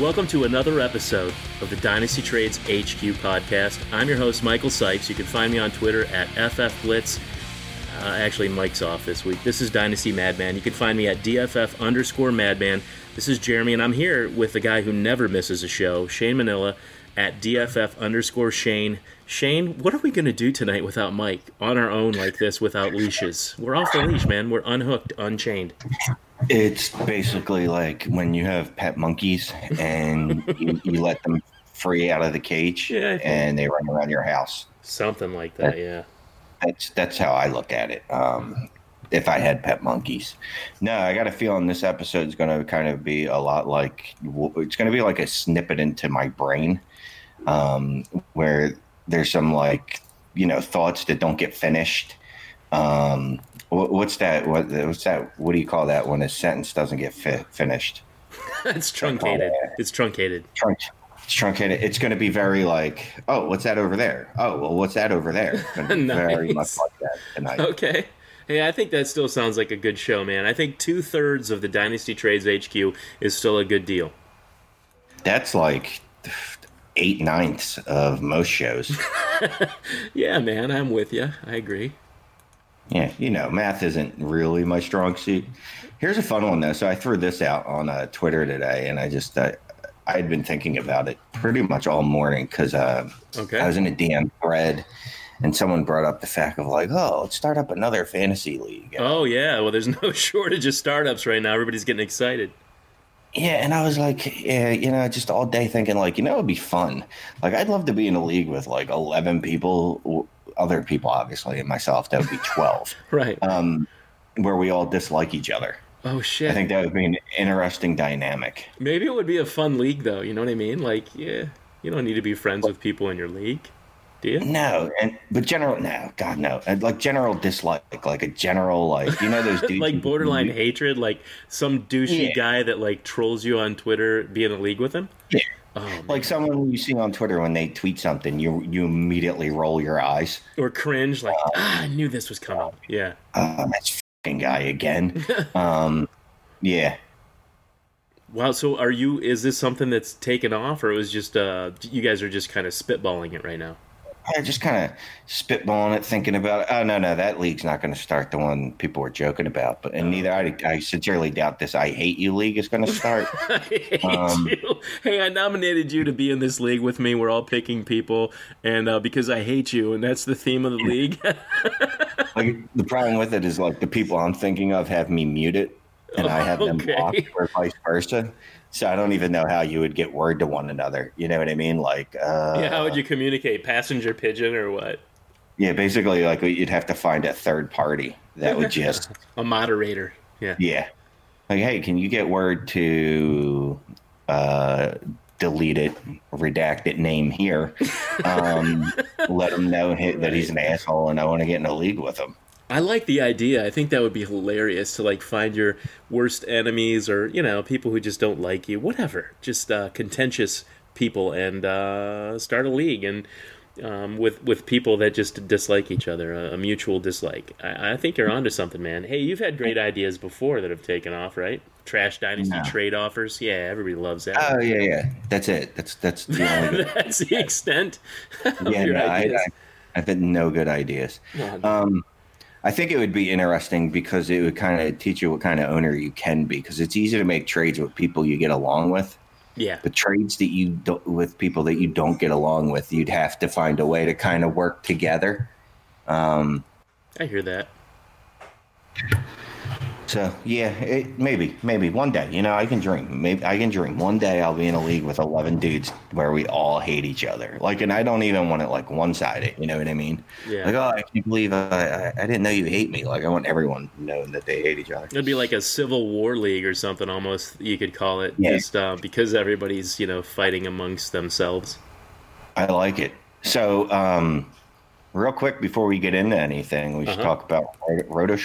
Welcome to another episode of the Dynasty Trades HQ podcast. I'm your host, Michael Cipes. You can find me on Twitter at FFBlitz. Uh, actually, Mike's off this week. This is Dynasty Madman. You can find me at DFF underscore Madman. This is Jeremy, and I'm here with the guy who never misses a show, Shane Manila, at DFF underscore Shane. Shane, what are we going to do tonight without Mike on our own like this without leashes? We're off the leash, man. We're unhooked, unchained. It's basically like when you have pet monkeys and you, you let them free out of the cage Yeah, and they run around your house. Something like that, yeah. That's that's how I look at it. Um, if I had pet monkeys, no, I got a feeling this episode is going to kind of be a lot like it's going to be like a snippet into my brain, um, where there's some like you know thoughts that don't get finished. Um, what's that? What, what's that? What do you call that when a sentence doesn't get fi- finished? Oh, it's truncated. It's truncated. Trunk, it's truncated. It's going to be very like, oh, what's that over there? Oh, well, what's that over there? Gonna Very much like that tonight. Okay. Hey, I think that still sounds like a good show, man. I think two thirds of the Dynasty Trades HQ is still a good deal. That's like eight ninths of most shows. Yeah, man, I'm with you. I agree. Yeah, you know, math isn't really my strong suit. Here's a fun one though. So I threw this out on uh, Twitter today, and I just uh, I had been thinking about it pretty much all morning because uh, Okay. I was in a DM thread, and someone brought up the fact of like, oh, let's start up another fantasy league. Oh yeah, well, there's no shortage of startups right now. Everybody's getting excited. Yeah, and I was like, yeah, you know, just all day thinking like, you know, it'd be fun. Like, I'd love to be in a league with like eleven people, w- other people, obviously, and myself. That would be twelve, Right. um, where we all dislike each other. oh shit. I think that would be an interesting dynamic. Maybe it would be a fun league, though. You know what I mean? Like, yeah, you don't need to be friends with people in your league, do you? No, and but general, no, God, no, And, like general dislike, like a general, like you know, those dudes like borderline hatred, like some douchey Yeah. guy that like trolls you on Twitter, be in a league with him. Yeah. Oh, like someone you see on Twitter when they tweet something, you you immediately roll your eyes. or cringe, like ah, I knew this was coming. Yeah. Uh, that's fucking guy again. um, yeah. Wow. So are you? Is this something that's taken off, or it was just uh, you guys are just kind of spitballing it right now? I just kind of spitballing it, thinking about it. Oh no, no, that league's not going to start. The one people were joking about, but and neither I, I sincerely doubt this. I hate you league is going to start. I hate Um, you. Hey, I nominated you to be in this league with me. We're all picking people, and uh, because I hate you, and that's the theme of the league. like the problem with it is like the people I'm thinking of have me muted, and I have them Okay. blocked, or vice versa. So I don't even know how you would get word to one another. You know what I mean? Like, uh, yeah. How would you communicate? Passenger pigeon or what? yeah, basically, like you'd have to find a third party that would just A moderator. Yeah. Yeah. Like, hey, can you get word to uh, delete it, redact it, name here? Um, let him know that he's an asshole and I want to get in a league with him. I like the idea. I think that would be hilarious to like find your worst enemies or you know people who just don't like you, whatever. Just uh, contentious people and uh, start a league and um, with with people that just dislike each other, a, a mutual dislike. I, I think you're onto something, man. Hey, you've had great ideas before that have taken off, right? Trash dynasty No. trade offers. Yeah, everybody loves that. Oh yeah, yeah. That's it. That's that's the only. That's the extent yeah, no, I. I, I've had no good ideas. Oh, no. Um, I think it would be interesting because it would kind of teach you what kind of owner you can be. Because it's easy to make trades with people you get along with. yeah, the trades that you don't with people that you don't get along with you'd have to find a way to kind of work together um I hear that. So yeah it, maybe maybe one day you know i can dream maybe i can dream one day i'll be in a league with 11 dudes where we all hate each other like and i don't even want it like one-sided you know what i mean Yeah. like oh i can't believe I, I, I didn't know you hate me like i want everyone knowing that they hate each other It'd be like a civil war league or something, almost you could call it, Yeah. just uh, because everybody's you know fighting amongst themselves. I like it. So, um, real quick before we get into anything, we should Uh-huh. talk about Roto.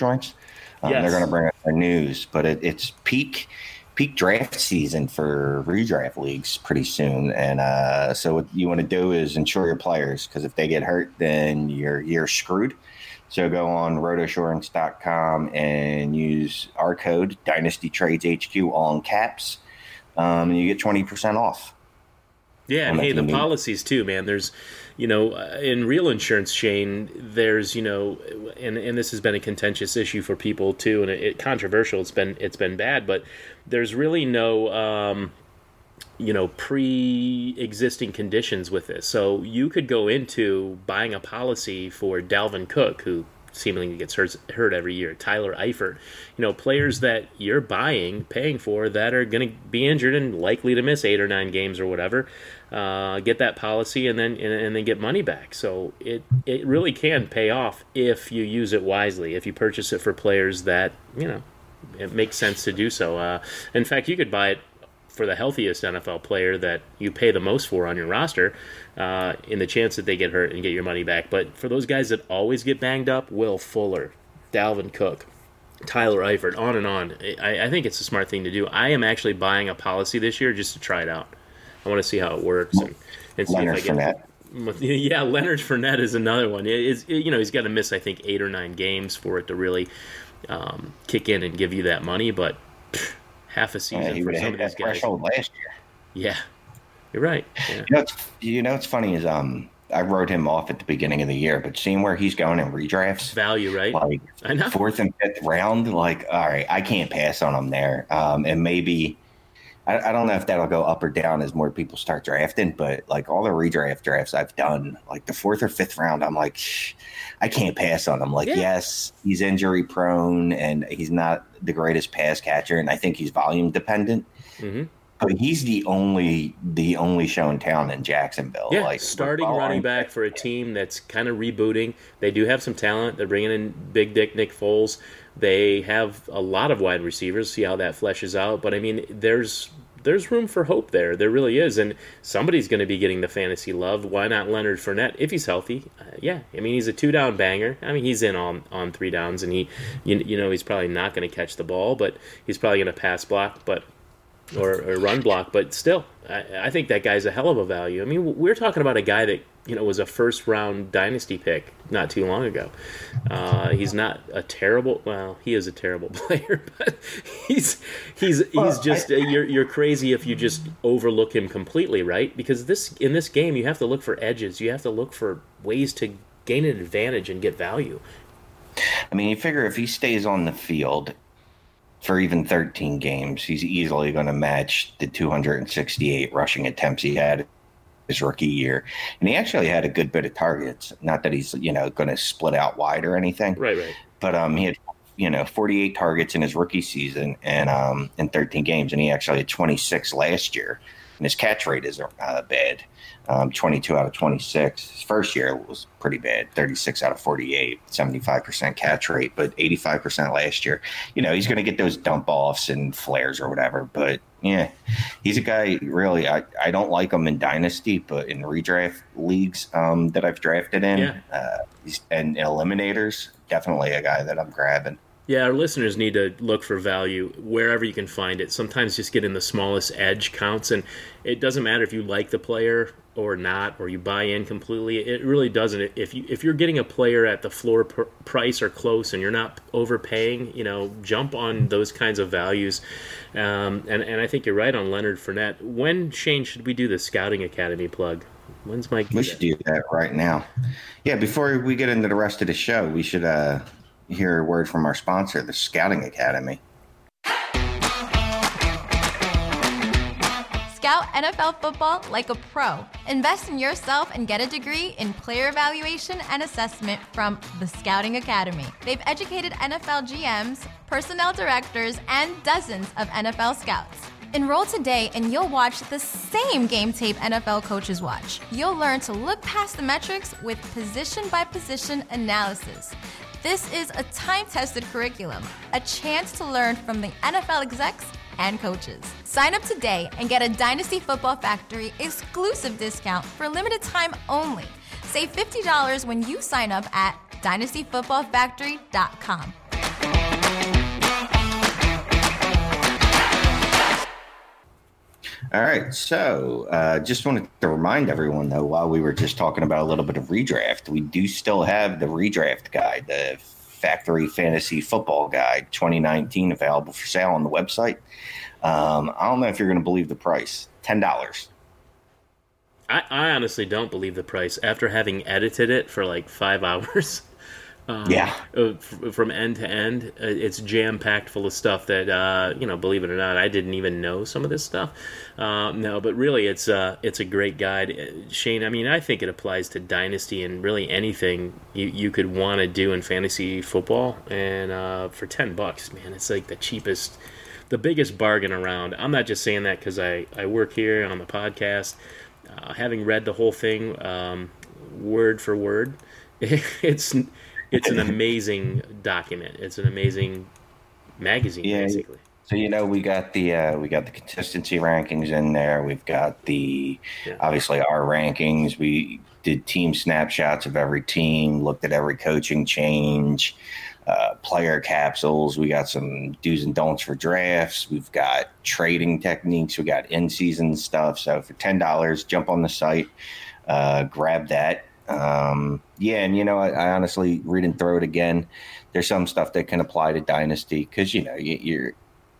Um, Yes. They're going to bring us their news, but it, it's peak peak draft season for redraft leagues pretty soon. And uh, so, what you want to do is insure your players because if they get hurt, then you're you're screwed. So go on rotosurance.com and use our code Dynasty Trades HQ all in caps um, and you get twenty percent off. Yeah, and hey, the policies too, man. There's, you know, uh, in real insurance chain, there's, you know, and and this has been a contentious issue for people too, and it, it controversial. It's been it's been bad, but there's really no, um, you know, pre-existing conditions with this. So you could go into buying a policy for Dalvin Cook, who seemingly gets hurt, hurt every year. Tyler Eifert, you know, players that you're buying, paying for that are going to be injured and likely to miss eight or nine games or whatever. Uh, get that policy and then and, and, then get money back. So it it really can pay off if you use it wisely. If you purchase it for players that you know it makes sense to do so. Uh, in fact, you could buy it for the healthiest NFL player that you pay the most for on your roster, uh, in the chance that they get hurt and get your money back. But for those guys that always get banged up, Will Fuller, Dalvin Cook, Tyler Eifert, on and on. I, I, think it's a smart thing to do. I am actually buying a policy this year just to try it out. I want to see how it works and, and see Leonard if I get. Fournette. Yeah, Leonard Fournette is another one. It is you know he's got to miss I think eight or nine games for it to really um, kick in and give you that money, but half a season yeah, for some of these guys. Last year. Yeah, you're right. Yeah. You know, it's, you know what's funny is um I wrote him off at the beginning of the year, but seeing where he's going in redrafts, value, right? Like I know. fourth and fifth round, like all right, I can't pass on him there. Um, and maybe I, I, don't know if that'll go up or down as more people start drafting, but like all the redraft drafts I've done, like the fourth or fifth round, I'm like, I can't pass on him. Like, yeah. yes, he's injury prone and he's not the greatest pass catcher, and I think he's volume dependent. Mm-hmm. But he's the only the only show in town in Jacksonville. Yeah, like starting running back for a team that's kind of rebooting. They do have some talent. They're bringing in Big Dick Nick Foles. They have a lot of wide receivers. See how that fleshes out. But I mean, there's there's room for hope there. There really is, and somebody's going to be getting the fantasy love. Why not Leonard Fournette if he's healthy? Uh, yeah, I mean he's a two down banger. I mean he's in on on three downs, and he you, you know he's probably not going to catch the ball, but he's probably going to pass block, but or, or run block. But still, I, I think that guy's a hell of a value. I mean we're talking about a guy that you know was a first round dynasty pick not too long ago. Uh, he's not a terrible. Well, he is a terrible player, but he's he's he's just uh, you're you're crazy if you just overlook him completely, right? Because this in this game you have to look for edges. You have to look for ways to gain an advantage and get value. I mean, you figure if he stays on the field for even 13 games, he's easily going to match the 268 rushing attempts he had his rookie year, and he actually had a good bit of targets. Not that he's you know going to split out wide or anything, right? Right. But um, he had you know 48 targets in his rookie season and um in 13 games, and he actually had 26 last year, and his catch rate isn't uh, bad um, 22 out of 26. His first year was pretty bad 36 out of 48, 75% catch rate, but 85% last year. You know, he's going to get those dump offs and flares or whatever, but yeah, he's a guy really. I, I don't like him in Dynasty, but in redraft leagues um, that I've drafted in yeah. uh, and eliminators, definitely a guy that I'm grabbing. Yeah, our listeners need to look for value wherever you can find it. Sometimes just getting the smallest edge counts, and it doesn't matter if you like the player or not, or you buy in completely. It really doesn't. If you if you're getting a player at the floor pr- price or close, and you're not overpaying, you know, jump on those kinds of values. Um, and and I think you're right on Leonard Fournette. When Shane should we do the scouting academy plug? When's Mike? We should do that right now. Yeah, before we get into the rest of the show, we should uh, hear a word from our sponsor, the Scouting Academy. Scout NFL football like a pro. Invest in yourself and get a degree in player evaluation and assessment from the Scouting Academy. They've educated NFL GMs, personnel directors, and dozens of NFL scouts. Enroll today and you'll watch the same game tape NFL coaches watch. You'll learn to look past the metrics with position by position analysis. This is a time tested curriculum, a chance to learn from the NFL execs and coaches. Sign up today and get a Dynasty Football Factory exclusive discount for limited time only. Save $50 when you sign up at dynastyfootballfactory.com. All right, so uh, just wanted to remind everyone though, while we were just talking about a little bit of redraft, we do still have the redraft guide, the Factory Fantasy Football Guide 2019 available for sale on the website. Um, I don't know if you're going to believe the price $10. I, I honestly don't believe the price after having edited it for like five hours. Um, yeah. Uh, from end to end, uh, it's jam packed full of stuff that uh, you know. Believe it or not, I didn't even know some of this stuff. Um, no, but really, it's uh, it's a great guide, Shane. I mean, I think it applies to dynasty and really anything you you could want to do in fantasy football. And uh, for ten bucks, man, it's like the cheapest, the biggest bargain around. I'm not just saying that because I I work here on the podcast. having read the whole thing, um, word for word, it's it's an amazing document. It's an amazing magazine, yeah, basically. So you know we got the uh, we got the consistency rankings in there. We've got the yeah. obviously our rankings. We did team snapshots of every team, looked at every coaching change, uh, player capsules. We got some do's and don'ts for drafts. We've got trading techniques. We got in season stuff. So for ten dollars, jump on the site, uh, grab that. Um, yeah, and you know, I, I, honestly reading through it again. There's some stuff that can apply to Dynasty because you know you, you're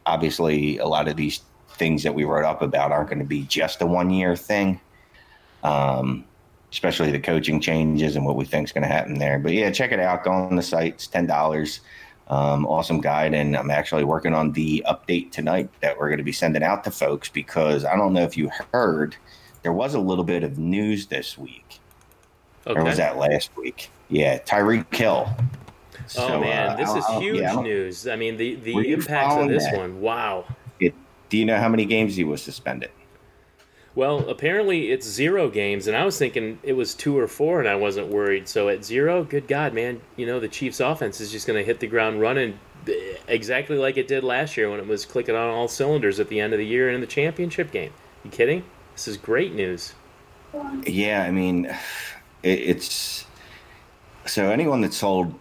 obviously a lot of these things that we wrote up about aren't going to be just a one year thing. Um, especially the coaching changes and what we think is going to happen there. But yeah, check it out. Go on the site. It's ten dollars. Um, awesome guide, and I'm actually working on the update tonight that we're going to be sending out to folks because I don't know if you heard, there was a little bit of news this week. Okay. Or was that last week? Yeah, Tyreek Hill. So, oh man, uh, this is huge yeah, news. I mean, the the impacts of this that? one. Wow. It, do you know how many games he was suspended? Well, apparently it's zero games, and I was thinking it was two or four, and I wasn't worried. So at zero, good God, man, you know the Chiefs' offense is just going to hit the ground running exactly like it did last year when it was clicking on all cylinders at the end of the year and in the championship game. You kidding? This is great news. Yeah, I mean, it, it's so anyone that sold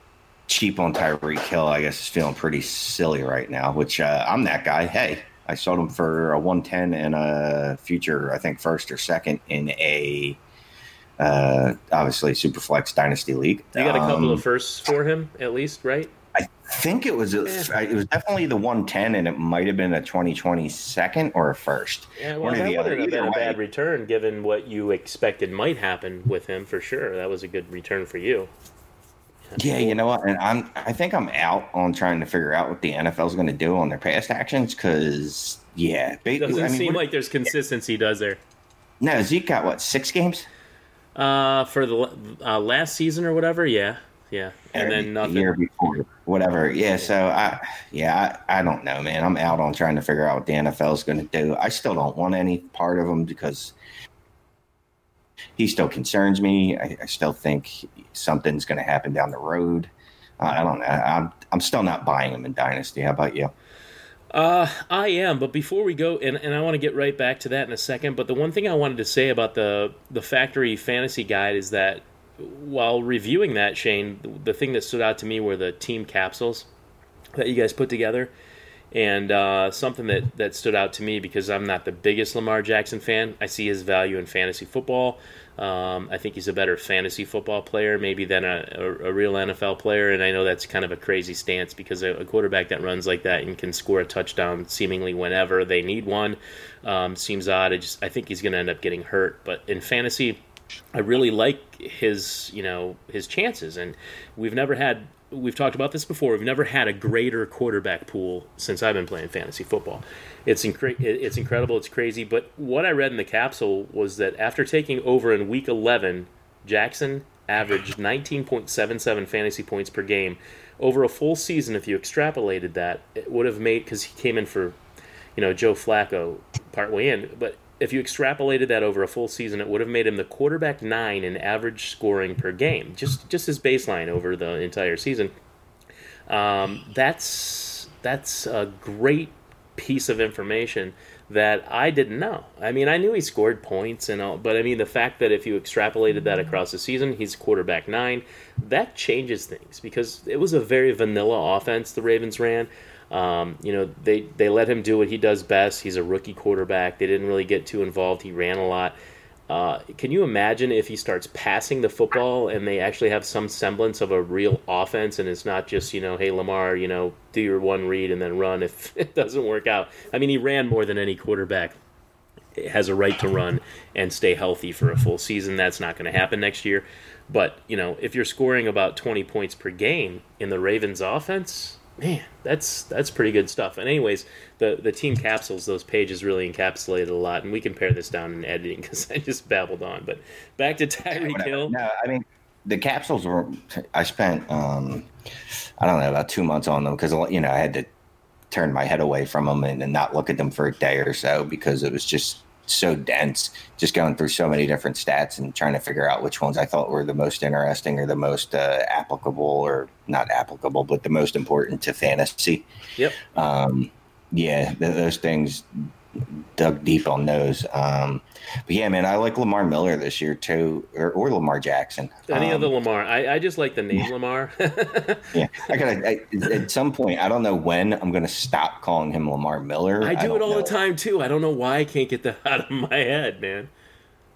cheap on Tyreek Hill, I guess, is feeling pretty silly right now. Which uh, I'm that guy. Hey, I sold him for a 110 and a future, I think, first or second in a uh, obviously Superflex Dynasty League. You got a couple um, of firsts for him, at least, right? I think it was a, it was definitely the 110, and it might have been a 2020 second or a first. Yeah, well, that wouldn't have been a bad return given what you expected might happen with him for sure. That was a good return for you. Yeah, you know what? And I'm I think I'm out on trying to figure out what the NFL is going to do on their past actions because yeah, it doesn't I mean, seem like there's consistency, does there? No, Zeke got what six games? Uh, for the uh, last season or whatever. Yeah, yeah, and then nothing. The year before, whatever. Yeah, so I, yeah, I, I don't know, man. I'm out on trying to figure out what the NFL is going to do. I still don't want any part of him because he still concerns me. I, I still think something's going to happen down the road. I don't know. I'm I'm still not buying him in Dynasty. How about you? Uh, I am, but before we go, and, and I want to get right back to that in a second. But the one thing I wanted to say about the the factory fantasy guide is that while reviewing that, Shane, the, thing that stood out to me were the team capsules that you guys put together. And uh, something that, that stood out to me because I'm not the biggest Lamar Jackson fan. I see his value in fantasy football. Um, I think he's a better fantasy football player, maybe than a, a, a, real NFL player. And I know that's kind of a crazy stance because a, a, quarterback that runs like that and can score a touchdown seemingly whenever they need one um, seems odd. I just I think he's going to end up getting hurt. But in fantasy, I really like his, you know, his chances. And we've never had, we've talked about this before. We've never had a greater quarterback pool since I've been playing fantasy football. It's incre- it's incredible. It's crazy. But what I read in the capsule was that after taking over in Week 11, Jackson averaged 19.77 fantasy points per game over a full season. If you extrapolated that, it would have made because he came in for, you know, Joe Flacco partway in, but if you extrapolated that over a full season, it would have made him the quarterback nine in average scoring per game, just just his baseline over the entire season. Um, that's that's a great piece of information that I didn't know. I mean, I knew he scored points and all, but I mean the fact that if you extrapolated that across the season, he's quarterback nine, that changes things because it was a very vanilla offense the Ravens ran. Um, you know, they, they let him do what he does best. He's a rookie quarterback. They didn't really get too involved. He ran a lot. Uh, can you imagine if he starts passing the football and they actually have some semblance of a real offense and it's not just, you know, hey, Lamar, you know, do your one read and then run if it doesn't work out? I mean, he ran more than any quarterback has a right to run and stay healthy for a full season. That's not going to happen next year. But, you know, if you're scoring about 20 points per game in the Ravens offense, man, that's that's pretty good stuff. And anyways, the the team capsules, those pages really encapsulated a lot, and we can pare this down in editing because I just babbled on. But back to Tyreek Hill. No, I mean the capsules were. I spent um, I don't know about two months on them because you know I had to turn my head away from them and, and not look at them for a day or so because it was just so dense, just going through so many different stats and trying to figure out which ones I thought were the most interesting or the most uh, applicable or not applicable, but the most important to fantasy. Yep. Um, yeah, th- those things dug deep on those. Um, but yeah, man, I like Lamar Miller this year too, or, or Lamar Jackson. Any um, of the Lamar, I, I just like the name Lamar. yeah, I gotta. I, at some point, I don't know when I'm gonna stop calling him Lamar Miller. I do I it all know. the time too. I don't know why I can't get that out of my head, man.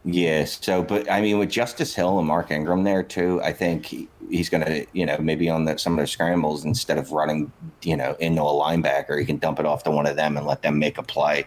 Yes. So, but I mean, with Justice Hill and Mark Ingram there too, I think he's going to, you know, maybe on the, some of the scrambles instead of running, you know, into a linebacker, he can dump it off to one of them and let them make a play.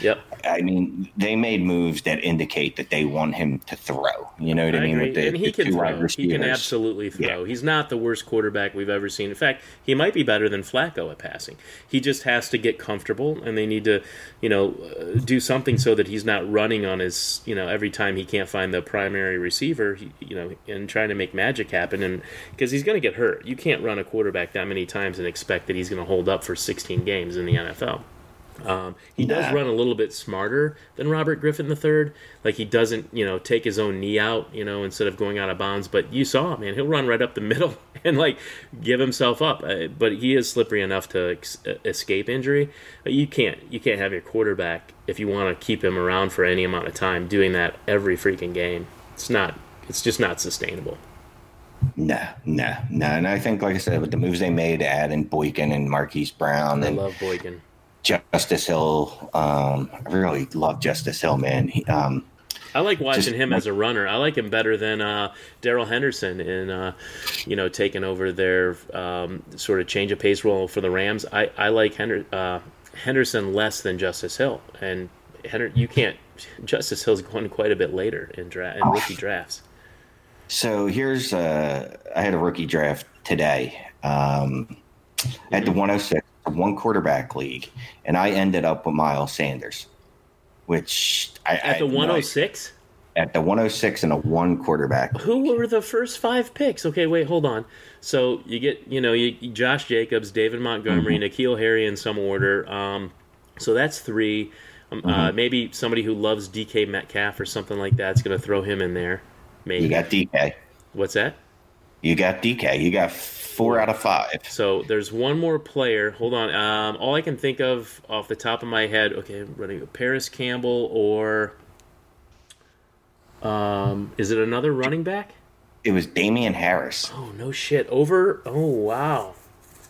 Yep. I mean, they made moves that indicate that they want him to throw. You know what I, I mean? agree. With the, and he the can throw. He can absolutely throw. Yeah. He's not the worst quarterback we've ever seen. In fact, he might be better than Flacco at passing. He just has to get comfortable, and they need to, you know, uh, do something so that he's not running on his, you know, every time he can't find the primary receiver, he, you know, and trying to make magic happen. And because he's going to get hurt, you can't run a quarterback that many times and expect that he's going to hold up for 16 games in the NFL. Um, he does run a little bit smarter than Robert Griffin III. Like he doesn't, you know, take his own knee out, you know, instead of going out of bounds. But you saw, man, he'll run right up the middle and like give himself up. Uh, but he is slippery enough to ex- uh, escape injury. But you can't, you can't have your quarterback if you want to keep him around for any amount of time doing that every freaking game. It's not. It's just not sustainable. No, no, no. And I think, like I said, with the moves they made, adding Boykin and Marquise Brown I and love Boykin. Justice Hill, um, I really love Justice Hill, man. He, um, I like watching Just him as a runner. I like him better than uh, Darrell Henderson in, uh, you know, taking over their um, sort of change of pace role for the Rams. I, I like Hender, uh, Henderson less than Justice Hill, and Hender, you can't. Justice Hill's going quite a bit later in in rookie drafts. So here's uh, I had a rookie draft today um, at the 106, one quarterback league, and I ended up with Miles Sanders, which I At the 106, at the 106 and a one quarterback. who were the first five picks? Okay, wait, hold on. So you get, you know, you, Josh Jacobs, David Montgomery, Mm-hmm. N'Keal Harry in some order. Um, so that's three. Um, Mm-hmm. uh, maybe somebody who loves DK Metcalf or something like that's going to throw him in there. Maybe. You got DK. What's that? You got DK. You got four out of five. So there's one more player. Hold on. Um, all I can think of off the top of my head. Okay, I'm running a Parris Campbell or um, is it another running back? It was Damien Harris. Oh no shit! Over. Oh wow.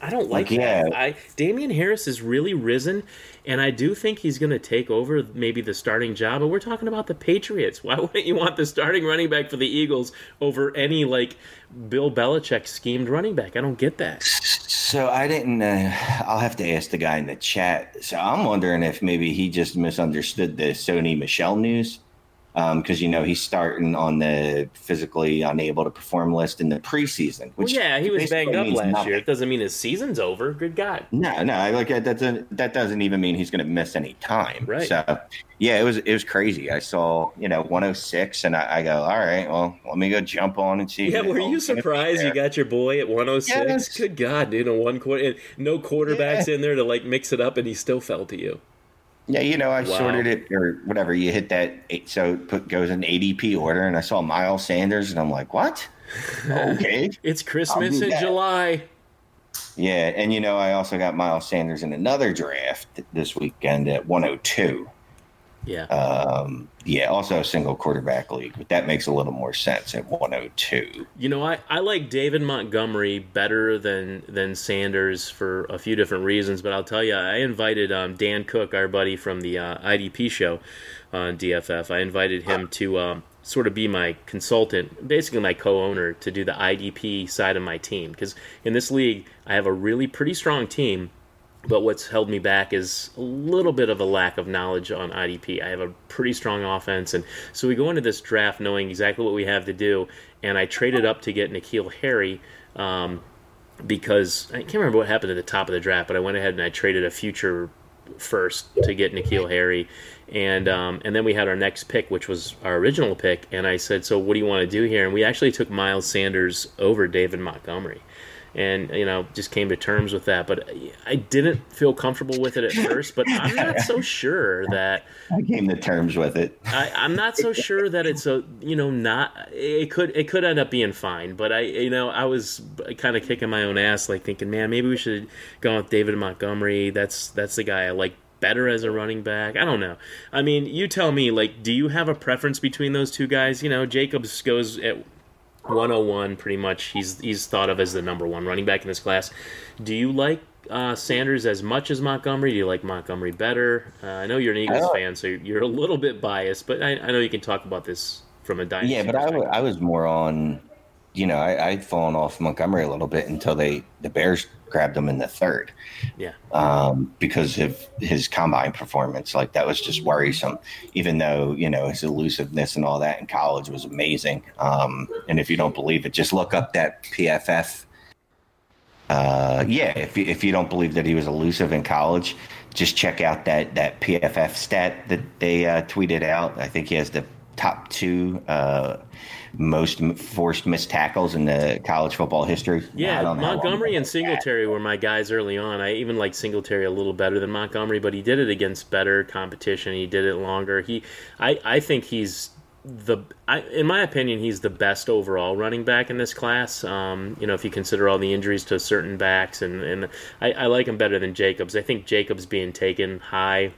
I don't like Like, yeah. that. I Damien Harris has really risen, and I do think he's going to take over maybe the starting job. But we're talking about the Patriots. Why wouldn't you want the starting running back for the Eagles over any like Bill Belichick schemed running back? I don't get that. So I didn't. Uh, I'll have to ask the guy in the chat. So I'm wondering if maybe he just misunderstood the Sony Michel news, Um, because you know he's starting on the physically unable to perform list in the preseason. Well, Which yeah, he was banged up last nothing. year. It doesn't mean his season's over. Good God. No, no, I like that. Doesn't that doesn't even mean he's going to miss any time. Right. So, yeah, it was it was crazy. I saw you know 106, and I, I go, all right, well, let me go jump on and see. Yeah, were you surprised you got your boy at 106? Yes. Good God, dude, a one quarter, no quarterbacks in there to like mix it up, and he still fell to you. Yeah, you know, I Wow. sorted it or whatever. You hit that, eight, so it put, goes in ADP order, and I saw Miles Sanders, and I'm like, what? Okay. It's Christmas in that. July. yeah, and you know, I also got Miles Sanders in another draft this weekend at 102. Yeah. Um, yeah, also a single quarterback league, but that makes a little more sense at 102. You know, I, I like David Montgomery better than than Sanders for a few different reasons, but I'll tell you, I invited um, Dan Cook, our buddy from the uh, IDP show on DFF. I invited him to um, sort of be my consultant, basically my co-owner, to do the IDP side of my team. Because in this league, I have a really pretty strong team but what's held me back is a little bit of a lack of knowledge on IDP. I have a pretty strong offense, and so we go into this draft knowing exactly what we have to do. And I traded up to get N'Keal Harry um, because I can't remember what happened at the top of the draft, but I went ahead and I traded a future first to get N'Keal Harry, and um, and then we had our next pick, which was our original pick. And I said, "So what do you want to do here?" And we actually took Miles Sanders over David Montgomery and you know just came to terms with that but i didn't feel comfortable with it at first but i'm not so sure that i came to terms with it I, i'm not so sure that it's a you know not it could it could end up being fine but i you know i was kind of kicking my own ass like thinking man maybe we should go with david montgomery that's that's the guy i like better as a running back. I don't know. I mean, you tell me. Like, do you have a preference between those two guys? You know, Jacobs goes at 101 pretty much he's he's thought of as the number one running back in this class do you like uh, Sanders as much as Montgomery? Do you like Montgomery better? Uh, I know you're an Eagles fan, so you're a little bit biased, but I, I know you can talk about this from a dynasty. Yeah, but I, I was more on, you know, I, I'd fallen off Montgomery a little bit until they the Bears grabbed him in the third. Yeah. Um, because of his combine performance, like that was just worrisome. Even though you know his elusiveness and all that in college was amazing. Um, and if you don't believe it, just look up that PFF. Uh, yeah, if you, if you don't believe that he was elusive in college, just check out that that PFF stat that they uh, tweeted out. I think he has the top two. Uh, most forced missed tackles in the college football history. Yeah, Montgomery and Singletary were my guys early on. I even like Singletary a little better than Montgomery, but he did it against better competition. He did it longer. He, I, I think he's the, I, in my opinion, he's the best overall running back in this class. Um, you know, if you consider all the injuries to certain backs, and and I, I like him better than Jacobs. I think Jacobs being taken high,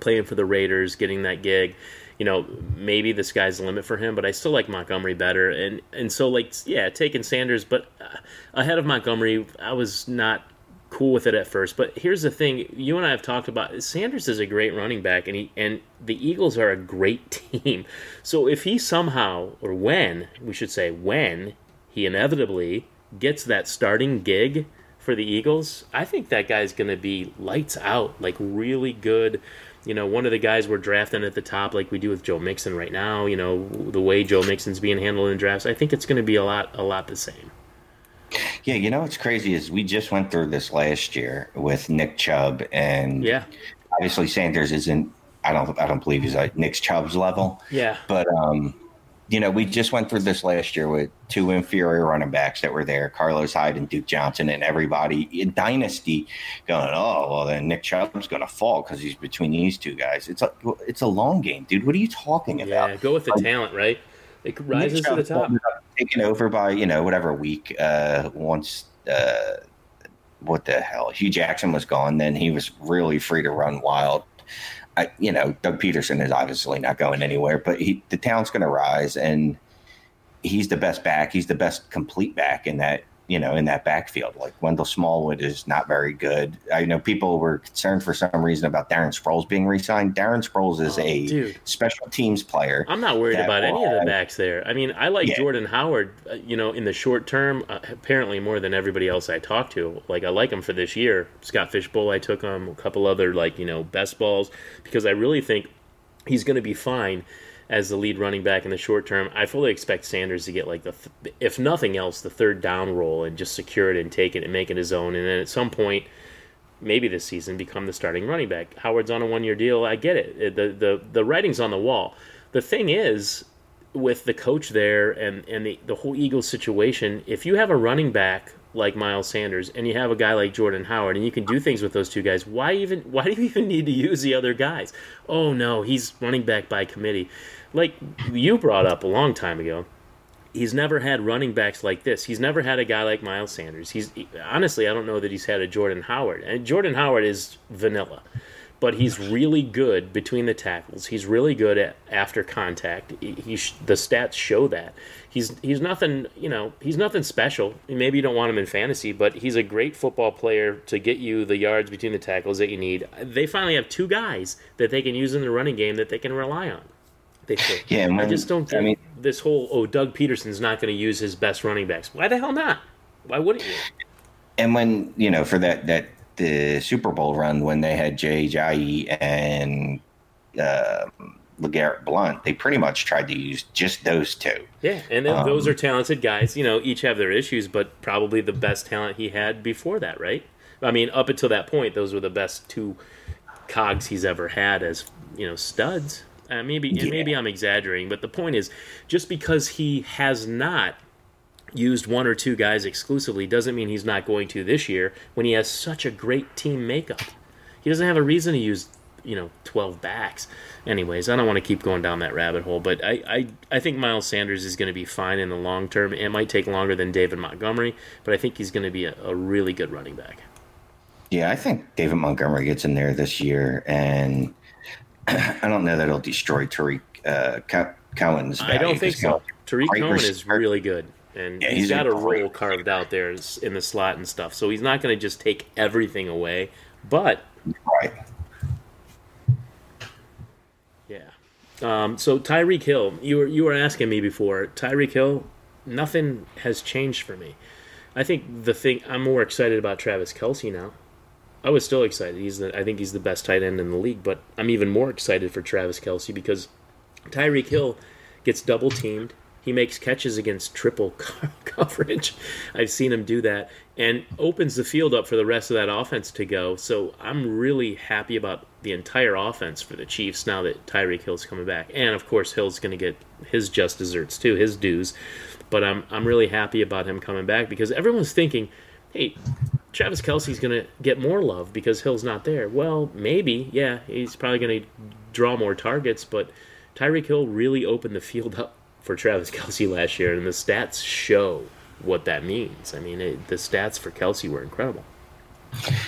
playing for the Raiders, getting that gig you know, maybe the sky's the limit for him, but I still like Montgomery better. And and so like yeah, taking Sanders, but uh, ahead of Montgomery, I was not cool with it at first. But here's the thing: you and I have talked about Sanders is a great running back, and he and the Eagles are a great team. So if he somehow, or when we should say when he inevitably gets that starting gig for the Eagles, I think that guy's going to be lights out, like really good you know, one of the guys we're drafting at the top, like we do with Joe Mixon right now. You know, the way Joe Mixon's being handled in drafts, I think it's going to be a lot, a lot the same. Yeah, you know what's crazy is we just went through this last year with Nick Chubb, and yeah, obviously Sanders isn't. I don't. I don't believe he's like Nick Chubb's level. Yeah, but um, you know, we just went through this last year with two inferior running backs that were there, Carlos Hyde and Duke Johnson, and everybody in Dynasty going, oh, well, then Nick Chubb's going to fall because he's between these two guys. It's a it's a long game, dude. What are you talking about? Yeah, go with the um, talent, right? It rises to the top. Taken over by you know whatever week uh, once. Uh, what the hell? Hue Jackson was gone. Then he was really free to run wild. I, you know, Doug Pederson is obviously not going anywhere, but he, the talent's going to rise, and he's the best back. He's the best complete back in that you know, in that backfield. Like Wendell Smallwood is not very good. I know people were concerned for some reason about Darren Sproles being re-signed. Darren Sproles is oh, a dude. special teams player. I'm not worried about any of the backs there. I mean, I like yeah. Jordan Howard. Uh, you know, in the short term, uh, apparently more than everybody else I talked to. Like I like him for this year. Scott Fish Bowl, I took him. A couple other like you know best balls because I really think he's going to be fine as the lead running back in the short term. I fully expect Sanders to get like the, th- if nothing else, the third down role and just secure it and take it and make it his own. And then at some point, maybe this season, become the starting running back. Howard's on a one year deal. I get it. The the the writing's on the wall. The thing is, with the coach there and and the the whole Eagles situation, if you have a running back like Miles Sanders and you have a guy like Jordan Howard and you can do things with those two guys, why even why do you even need to use the other guys? Oh no, he's running back by committee like you brought up a long time ago, he's never had running backs like this. He's never had a guy like Miles Sanders. He's honestly, I don't know that he's had a Jordan Howard. And Jordan Howard is vanilla. But he's really good between the tackles. He's really good at after contact. He, he the stats show that. He's he's nothing, you know, he's nothing special. Maybe you don't want him in fantasy, but he's a great football player to get you the yards between the tackles that you need. They finally have two guys that they can use in the running game that they can rely on. They think. Yeah, I just don't get I mean, this whole oh Doug Pederson's not going to use his best running backs. Why the hell not? Why wouldn't you? and when you know for that that the Super Bowl run when they had Jay Ajayi and uh, LeGarrette Blunt, they pretty much tried to use just those two. Yeah, and then those are talented guys. You know, each have their issues, but probably the best talent he had before that, right? I mean, up until that point, those were the best two cogs he's ever had as you know studs. Uh, maybe Yeah. maybe I'm exaggerating, but the point is, just because he has not used one or two guys exclusively doesn't mean he's not going to this year when he has such a great team makeup. He doesn't have a reason to use, you know, 12 backs. Anyways, I don't want to keep going down that rabbit hole, but I, I, I think Miles Sanders is going to be fine in the long term. It might take longer than David Montgomery, but I think he's going to be a, a really good running back. Yeah, I think David Montgomery gets in there this year, and I don't know that it'll destroy Tarik uh, Co- Cohen's. I don't think so. Tarik Cohen is really good, and Yeah, he's he's got a role carved out there in the slot and stuff. So he's not going to just take everything away, but Right. Yeah. Um, so Tyreek Hill, you were you were asking me before. Tyreek Hill, nothing has changed for me. I think the thing I'm more excited about Travis Kelce now. I was still excited. He's the, I think he's the best tight end in the league, but I'm even more excited for Travis Kelce because Tyreek Hill gets double teamed. He makes catches against triple co- coverage. I've seen him do that and opens the field up for the rest of that offense to go. So I'm really happy about the entire offense for the Chiefs now that Tyreek Hill's coming back. And of course, Hill's going to get his just desserts too, his dues. But I'm I'm really happy about him coming back because everyone's thinking, hey, Travis Kelce's going to get more love because Hill's not there. Well, maybe, yeah, he's probably going to draw more targets, but Tyreek Hill really opened the field up for Travis Kelce last year, and the stats show what that means. I mean, it, the stats for Kelce were incredible.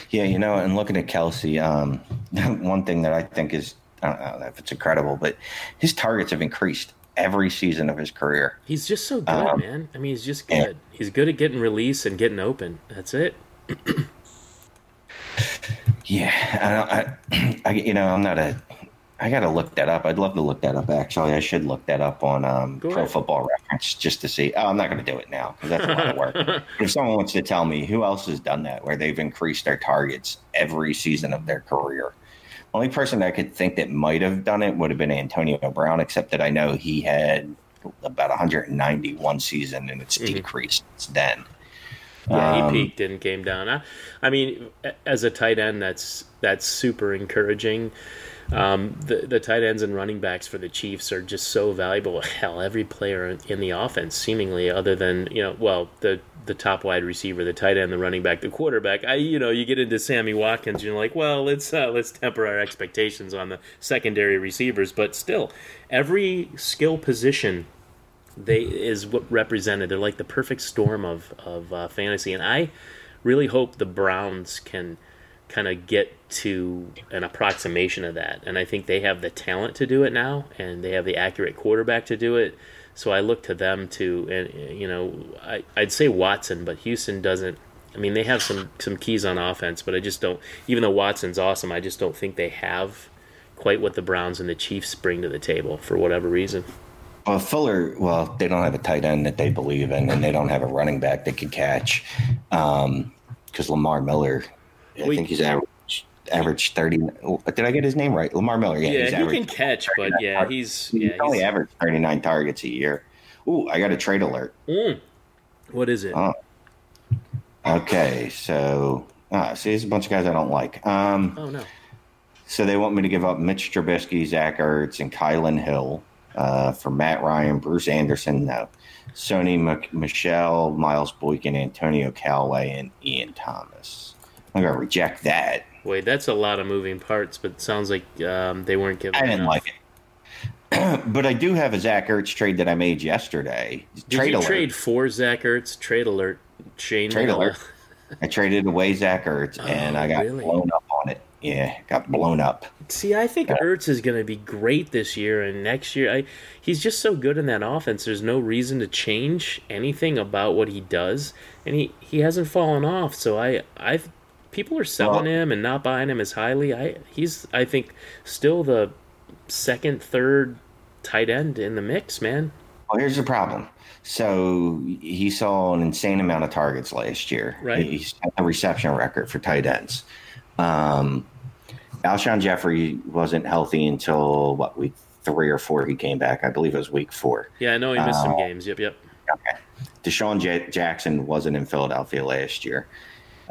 Yeah, you know, and looking at Kelce, um, one thing that I think is I don't, know if it's incredible, but his targets have increased every season of his career. He's just so good, Um, man. I mean, he's just yeah. good. He's good at getting release and getting open. That's it. Yeah, I, don't, I, I you know, I'm not a. I got to look that up. I'd love to look that up. Actually, I should look that up on um, Pro. Football Reference just to see. Oh, I'm not going to do it now because that's a lot of work. But if someone wants to tell me who else has done that, where they've increased their targets every season of their career, only person that I could think that might have done it would have been Antonio Brown. Except that I know he had about 190 one season, and it's Mhm. decreased since then. Yeah, Um, he peaked and came down. I, I mean, as a tight end, that's that's super encouraging. Um, the the tight ends and running backs for the Chiefs are just so valuable. Hell, every player in- the offense, seemingly, other than you know, well, the the top wide receiver, the tight end, the running back, the quarterback. I, you know, you get into Sammy Watkins, you're like, well, let's uh, let's temper our expectations on the secondary receivers, but still, every skill position they is what represented. They're like the perfect storm of of uh, fantasy, and I really hope the Browns can kind of get to an approximation of that. And I think they have the talent to do it now, and they have the accurate quarterback to do it. So I look to them to, and you know, I, I'd say Watson, but Houston doesn't. I mean, they have some some keys on offense, but I just don't. Even though Watson's awesome, I just don't think they have quite what the Browns and the Chiefs bring to the table for whatever reason. Well, Fuller, well, they don't have a tight end that they believe in, and they don't have a running back that can catch. Um, because Lamar Miller, I We- think he's average, average 30. Did I get his name right? Lamar Miller, yeah. Yeah, he can catch, but yeah, he's he's yeah. only He's, averaged 39 targets a year. Ooh, I got a trade alert. Mm. What is it? Oh. Okay, so, ah, see, there's a bunch of guys I don't like. Um, Oh no. So they want me to give up Mitch Trubisky, Zach Ertz, and Kylan Hill uh, for Matt Ryan, Bruce Anderson, no. Sony Mc- Michel, Miles Boykin, Antonio Callaway, and Ian Thomas. I'm going to reject that. Wait, that's a lot of moving parts, but it sounds like um, they weren't given. I didn't enough. like it. but I do have a Zach Ertz trade that I made yesterday. Did trade you alert. trade for Zach Ertz? Trade alert. Shane. Trade alert. I traded away Zach Ertz, and Oh, I got really? blown up on it. yeah, got blown up. See, I think Ertz is going to be great this year and next year. I, he's just so good in that offense. There's no reason to change anything about what he does, and he, he hasn't fallen off. So I I people are selling well, him and not buying him as highly. I he's I think still the second, third tight end in the mix, man. Well, here's the problem. So he saw an insane amount of targets last year. Right. He set the reception record for tight ends. Um, Alshon Jeffery wasn't healthy until what week three or four he came back. I believe it was week four. Yeah, I know he missed uh, some games. Yep, yep. Okay. DeSean J- Jackson wasn't in Philadelphia last year.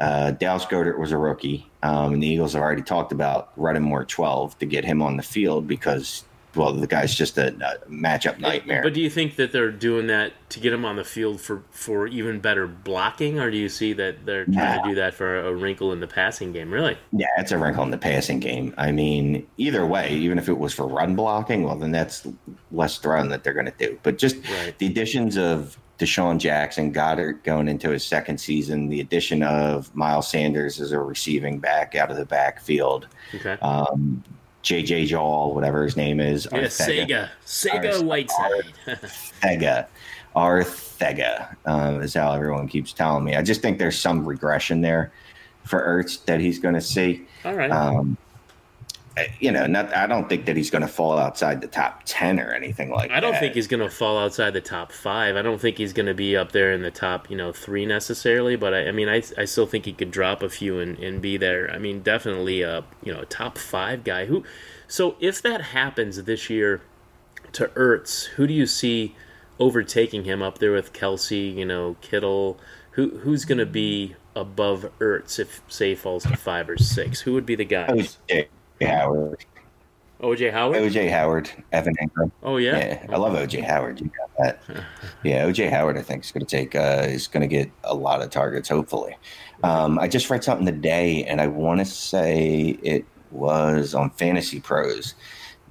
Uh, Dallas Goedert was a rookie, um, and the Eagles have already talked about running more 12 to get him on the field because well, the guy's just a, a, matchup nightmare. But do you think that they're doing that to get him on the field for, for even better blocking, or do you see that they're trying yeah. to do that for a wrinkle in the passing game? Really? Yeah, it's a wrinkle in the passing game. I mean, either way, even if it was for run blocking, well, then that's less throwing that they're going to do. But just right. the additions of DeSean Jackson, Goedert going into his second season, the addition of Miles Sanders as a receiving back out of the backfield. Okay. Um, JJ Jaw, whatever his name is. Yeah, Sega. Sega Ar- Whiteside. Thega. Arthega um, is how everyone keeps telling me. I just think there's some regression there for Ertz that he's going to see. All right. Um, you know, not, I don't think that he's going to fall outside the top 10 or anything like that. I don't think he's going to fall outside the top five. I don't think he's going to be up there in the top, you know, three necessarily. But I, I mean, I, I still think he could drop a few and, and be there. I mean, definitely a, you know, a top five guy who, so if that happens this year to Ertz, who do you see overtaking him up there with Kelce, you know, Kittle? Who, who's going to be above Ertz if, say, falls to five or six? Who would be the guys? Howard. OJ Howard? OJ Howard, Evan Engram. Oh yeah, yeah. I love OJ Howard. You got that? yeah, OJ Howard. I think is going to take. Uh, is going to get a lot of targets. Hopefully, um, I just read something today, and I want to say it was on Fantasy Pros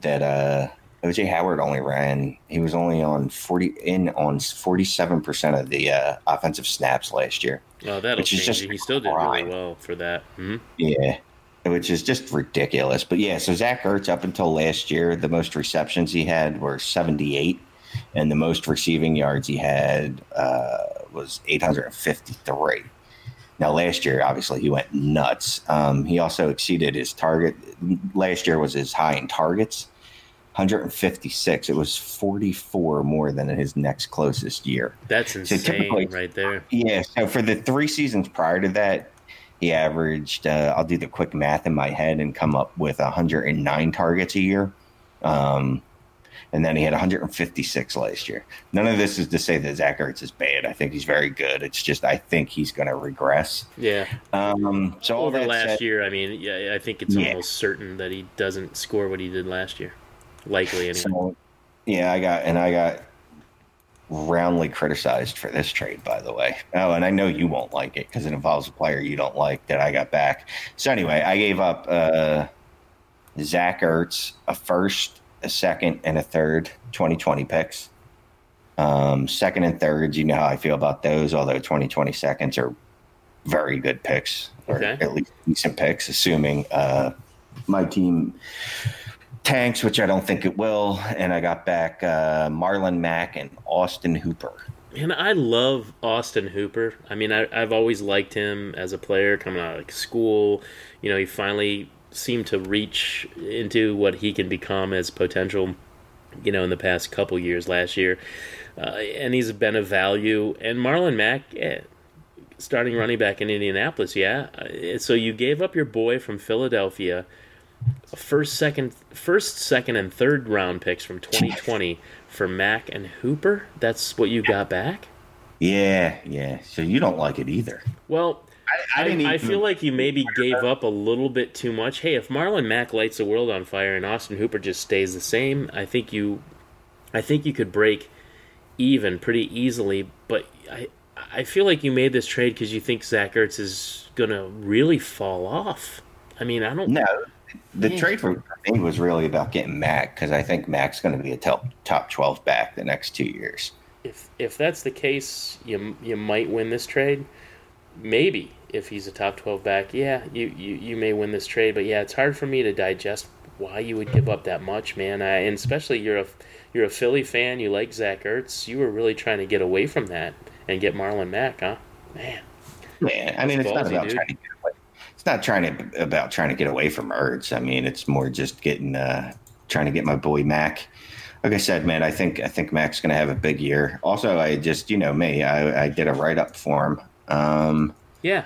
that uh, OJ Howard only ran. He was only on forty in on forty seven percent of the uh, offensive snaps last year. Oh, that'll change. Just he still did really well for that. Mm-hmm. Yeah, which is just ridiculous. But yeah, so Zach Ertz up until last year, the most receptions he had were 78, and the most receiving yards he had uh, was 853. Now, last year, obviously, he went nuts. Um, he also exceeded his target. Last year was his high in targets, 156. It was 44 more than his next closest year. That's insane, so right there. Yeah. So for the three seasons prior to that, he averaged, uh, I'll do the quick math in my head and come up with 109 targets a year. Um, and then he had 156 last year. None of this is to say that Zach Ertz is bad. I think he's very good. It's just I think he's going to regress. Yeah. Um, so over last said, year, I mean, yeah, I think it's yeah. almost certain that he doesn't score what he did last year. Likely, anyway. So, yeah, I got and I got roundly criticized for this trade, by the way. Oh, and I know you won't like it because it involves a player you don't like that I got back. So anyway, I gave up uh, Zach Ertz, a first, a second, and a third 2020 picks. Um, second and thirds, you know how I feel about those, although 2020 seconds are very good picks, or okay. at least decent picks, assuming uh, my team tanks, which I don't think it will, and I got back uh, Marlon Mack and Austin Hooper. And I love Austin Hooper. I mean, I, have always liked him as a player coming out of like school. You know, he finally seemed to reach into what he can become as potential. You know, in the past couple years, last year, uh, and he's been a value. And Marlon Mack, yeah, starting running back in Indianapolis, yeah. Uh, so you gave up your boy from Philadelphia first, second, first, second, and third round picks from 2020 for Mack and Hooper. That's what you got back. Yeah, yeah. So you don't like it either. Well, I, I, I, feel like you maybe gave up a little bit too much. Hey, if Marlon Mack lights the world on fire and Austin Hooper just stays the same, I think you, I think you could break even pretty easily. But I, I feel like you made this trade because you think Zach Ertz is gonna really fall off. I mean, I don't. No, the yeah. trade for me was really about getting Mack because I think Mack's going to be a top top twelve back the next two years. If if that's the case, you you might win this trade. Maybe if he's a top 12 back, yeah, you, you, you may win this trade. But yeah, it's hard for me to digest why you would give up that much, man. I, and especially you're a you're a Philly fan. You like Zach Ertz. You were really trying to get away from that and get Marlon Mack, huh? Man. Man, I mean, it's ballsy, not about dude. trying to. It's not trying to about trying to get away from Ertz. I mean, it's more just getting uh, trying to get my boy Mac. Like I said, man, I think I think Mac's going to have a big year. Also, I just you know me, I, I did a write up for him. Um, yeah,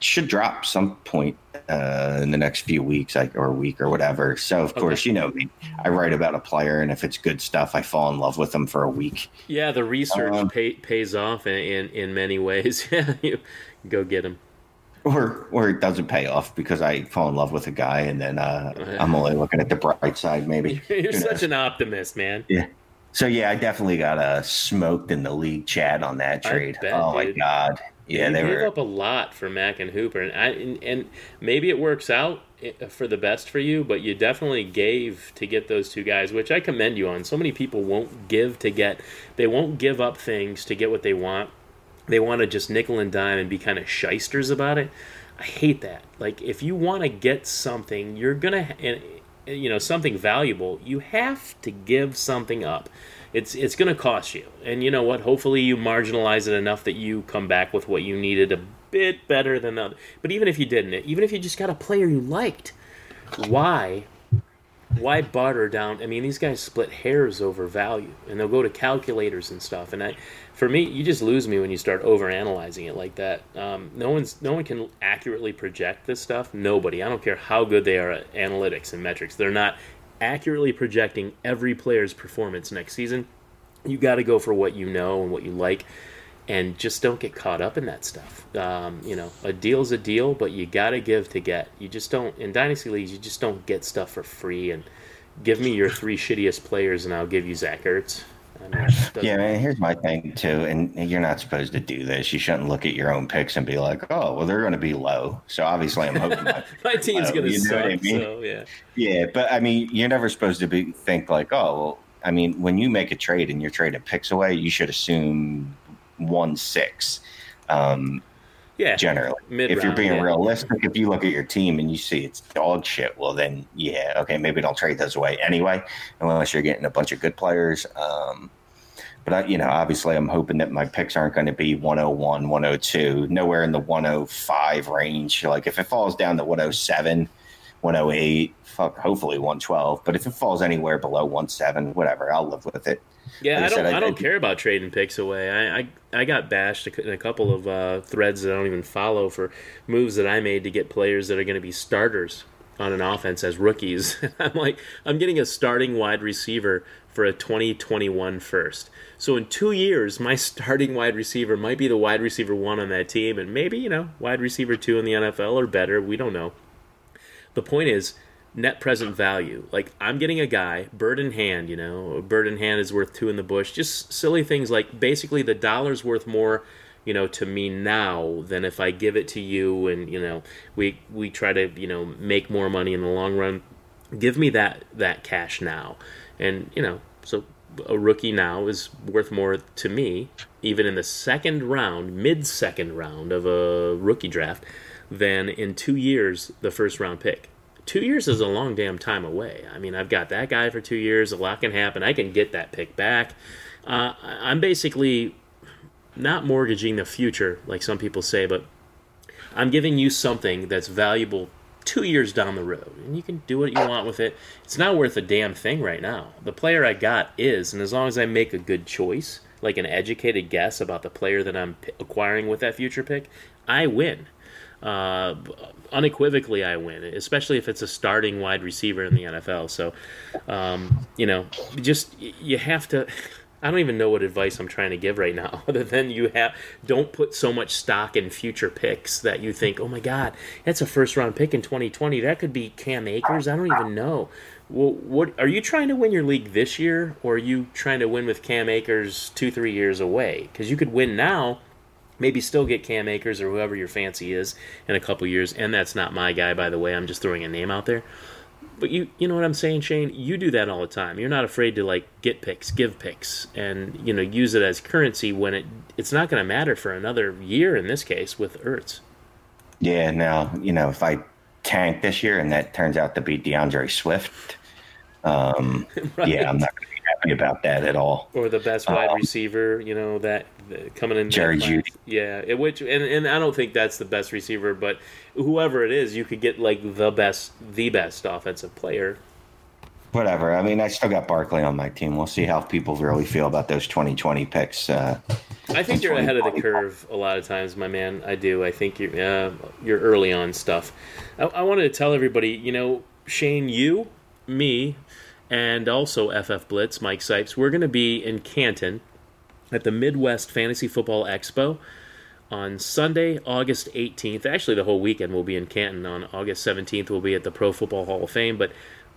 should drop some point uh, in the next few weeks, like or week or whatever. So of okay. course, you know me. I write about a player, and if it's good stuff, I fall in love with them for a week. Yeah, the research um, pay, pays off in, in, in many ways. Yeah, go get him. Or or it doesn't pay off because I fall in love with a guy, and then uh, I'm only looking at the bright side. Maybe you're such an optimist, man. Yeah. So yeah, I definitely got uh, smoked in the league chat on that trade. Bet, oh dude. my god! Yeah, they gave were... up a lot for Mack and Hooper, and, I, and, and maybe it works out eh, for the best for you, but you definitely gave to get those two guys, which I commend you on. So many people won't give to get, they won't give up things to get what they want. They want to just nickel and dime and be kind of shysters about it. I hate that. Like if you want to get something, you're gonna, and you know, something valuable, you have to give something up it's it's to cost you. And you know what? Hopefully you marginalize it enough that you come back with what you needed a bit better than the other. But even if you didn't, even if you just got a player you liked, why why barter down? I mean, these guys split hairs over value, and they'll go to calculators and stuff. And I, for me, you just lose me when you start over analyzing it like that. Um, no one's no one can accurately project this stuff. Nobody. I don't care how good they are at analytics and metrics. They're not accurately projecting every player's performance next season, you got to go for what you know and what you like, and just don't get caught up in that stuff. Um, you know, a deal's a deal, but you got to give to get. You just don't in dynasty leagues. You just don't get stuff for free. And give me your three shittiest players, and I'll give you Zach Ertz yeah, man, here's my thing too, and you're not supposed to do this. You shouldn't look at your own picks and be like, "Oh, well, they're going to be low." So obviously, I'm hoping my, my team's going to suck. I mean? So yeah, yeah, but I mean, you're never supposed to be think like, "Oh, well." I mean, when you make a trade and you're trading picks away, you should assume one six. Um, yeah, generally, if you're being yeah. realistic, if you look at your team and you see it's dog shit, well, then yeah, okay, maybe don't trade those away anyway, unless you're getting a bunch of good players. Um, but I, you know, obviously, I'm hoping that my picks aren't going to be 101, 102, nowhere in the 105 range. Like if it falls down to 107, 108, fuck, hopefully 112. But if it falls anywhere below 17, whatever, I'll live with it. Yeah, like I, don't. I, I don't I, care about trading picks away. I, I, I got bashed in a couple of uh, threads that I don't even follow for moves that I made to get players that are going to be starters on an offense as rookies. I'm like, I'm getting a starting wide receiver for a 2021 first. So in two years, my starting wide receiver might be the wide receiver one on that team, and maybe, you know, wide receiver two in the NFL or better. We don't know. The point is, net present value. Like, I'm getting a guy, bird in hand, you know, a bird in hand is worth two in the bush. Just silly things like basically the dollar's worth more you know to me now than if I give it to you and you know we we try to you know make more money in the long run give me that that cash now and you know so a rookie now is worth more to me, even in the second round, mid second round of a rookie draft, than in two years, the first round pick. Two years is a long damn time away. I mean, I've got that guy for two years. A lot can happen. I can get that pick back. Uh, I'm basically not mortgaging the future, like some people say, but I'm giving you something that's valuable two years down the road, and you can do what you want with it. It's not worth a damn thing right now. The player I got is, and as long as I make a good choice, like an educated guess about the player that I'm acquiring with that future pick, I win. Uh, unequivocally, I win, especially if it's a starting wide receiver in the NFL. So, um, you know, just you have to. I don't even know what advice I'm trying to give right now, other than you have don't put so much stock in future picks that you think, oh my God, that's a first round pick in 2020. That could be Cam Akers. I don't even know. Well, what are you trying to win your league this year, or are you trying to win with Cam Akers two, three years away? Because you could win now, maybe still get Cam Akers or whoever your fancy is in a couple years. And that's not my guy, by the way. I'm just throwing a name out there. But you you know what I'm saying, Shane? You do that all the time. You're not afraid to like get picks, give picks, and you know use it as currency when it it's not going to matter for another year in this case with Ertz. Yeah, now, you know, if I tank this year and that turns out to be D'Andre Swift, um, right. yeah, I'm not going to be happy about that at all. Or the best wide um, receiver, you know, that coming in. Jerry Jeudy. Yeah, which and, and I don't think that's the best receiver, but whoever it is, you could get like the best, the best offensive player whatever. I mean, I still got Barkley on my team. We'll see how people really feel about those 2020 picks. Uh, I think you're ahead of the curve a lot of times, my man. I do. I think you're uh, you're early on stuff. I, I wanted to tell everybody, you know, Shane, you, me, and also FF Blitz, Mike Cipes, we're going to be in Canton at the Midwest Fantasy Football Expo on Sunday, August 18th. Actually, the whole weekend we'll be in Canton. On August 17th, we'll be at the Pro Football Hall of Fame. But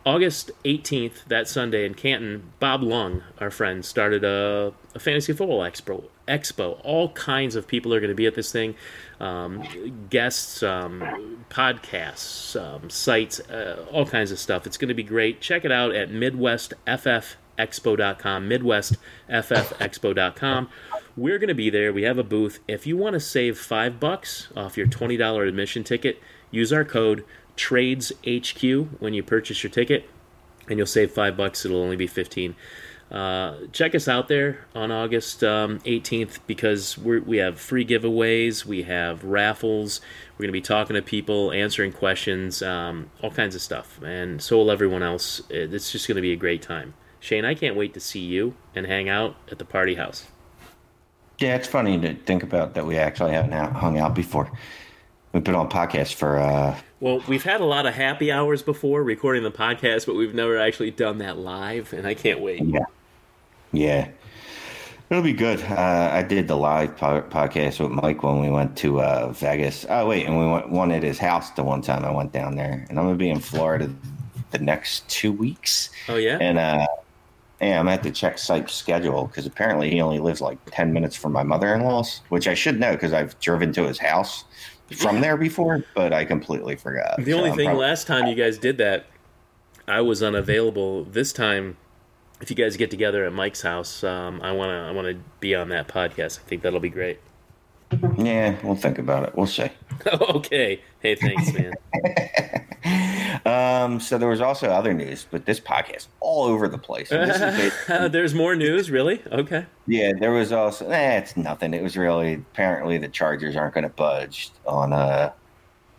August 18th, that Sunday in Canton, Bob Lung, our friend, started a, a fantasy football expo. Expo. All kinds of people are going to be at this thing. Um, guests, um, podcasts, um, sites, uh, all kinds of stuff. It's going to be great. Check it out at MidwestFFExpo.com. MidwestFFExpo.com. We're going to be there. We have a booth. If you want to save five bucks off your $20 admission ticket, use our code Trades HQ when you purchase your ticket, and you'll save five bucks. It'll only be fifteen. Uh, check us out there on August um, 18th because we have free giveaways, we have raffles, we're going to be talking to people, answering questions, um, all kinds of stuff, and so will everyone else. It's just going to be a great time. Shane, I can't wait to see you and hang out at the party house. Yeah, it's funny to think about that we actually haven't hung out before. We've been on podcast for uh, well, we've had a lot of happy hours before recording the podcast, but we've never actually done that live, and I can't wait. Yeah, yeah, it'll be good. Uh, I did the live po- podcast with Mike when we went to uh, Vegas. Oh wait, and we went one at his house the one time I went down there, and I'm gonna be in Florida the next two weeks. Oh yeah, and uh, yeah, I'm have to check Cipes' schedule because apparently he only lives like ten minutes from my mother-in-law's, which I should know because I've driven to his house from there before, but I completely forgot. The so only I'm thing probably... last time you guys did that, I was unavailable. This time, if you guys get together at Mike's house, um, I wanna I wanna be on that podcast. I think that'll be great. Yeah, we'll think about it. We'll see. okay. Hey, thanks, man. um, so there was also other news, but this podcast all over the place. There's more news, really? Okay. Yeah, there was also. Eh, it's nothing. It was really apparently the Chargers aren't going to budge on uh,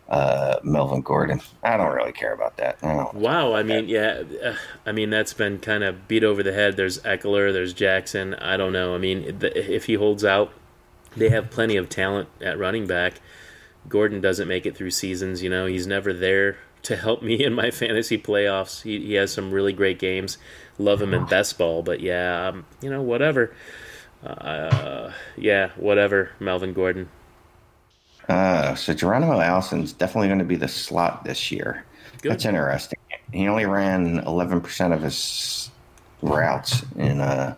uh, Melvin Gordon. I don't really care about that. I wow. I mean, yeah. Uh, I mean, that's been kind of beat over the head. There's Ekeler. There's Jackson. I don't know. I mean, if he holds out they have plenty of talent at running back. Gordon doesn't make it through seasons. You know, he's never there to help me in my fantasy playoffs. He, he has some really great games. Love him in best ball, but yeah, um, you know, whatever. Uh, yeah, whatever. Melvin Gordon. Uh, so Geronimo Allison's definitely going to be the slot this year. Good. That's interesting. He only ran 11% of his routes in uh,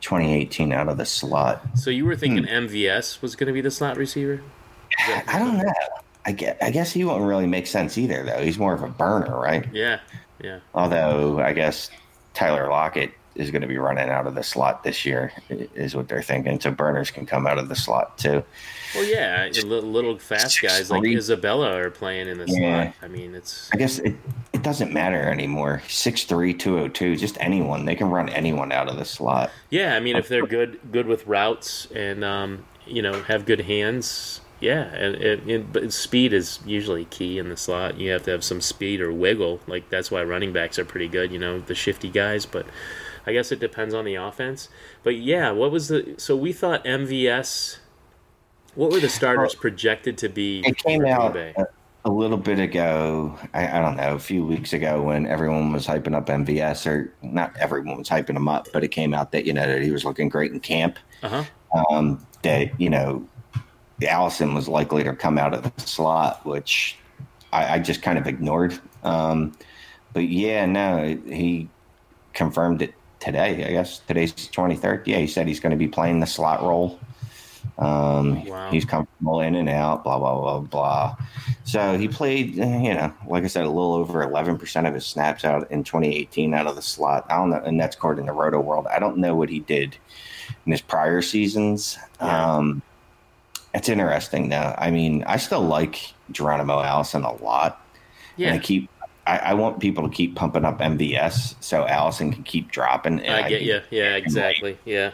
2018 out of the slot. So you were thinking hmm. MVS was going to be the slot receiver? I don't know. I guess, I guess he won't really make sense either, though. He's more of a burner, right? Yeah, yeah. Although I guess Tyler Lockett is going to be running out of the slot this year, is what they're thinking. So burners can come out of the slot too. Well, yeah, little, little fast guys like Isabella are playing in the yeah. slot. I mean, it's. I guess it, it doesn't matter anymore. 6'3", 202, just anyone. They can run anyone out of the slot. Yeah, I mean, if they're good good with routes and um, you know have good hands, yeah, and, and, and, but speed is usually key in the slot. You have to have some speed or wiggle. Like that's why running backs are pretty good. You know, the shifty guys, but. I guess it depends on the offense. But yeah, what was the so we thought MVS what were the starters projected to be? It came out a, a, little bit ago. I, I, don't know, a few weeks ago when everyone was hyping up MVS, or not everyone was hyping him up, but it came out that you know that he was looking great in camp. Uh-huh. Um, that you know, Allison was likely to come out of the slot, which I, I just kind of ignored. Um, but yeah, no, he confirmed it today. I guess today's twenty third. Yeah, he said he's going to be playing the slot role. Um, wow. He's comfortable in and out, blah, blah, blah, blah. So he played, you know, like I said, a little over 11% of his snaps out in 2018 out of the slot. I don't know. And that's according to Rotoworld. I don't know what he did in his prior seasons. Yeah. Um, It's interesting though. I mean, I still like Geronimo Allison a lot. Yeah. And I keep I, I want people to keep pumping up MVS so Allison can keep dropping. and I get you. Yeah, exactly. Yeah.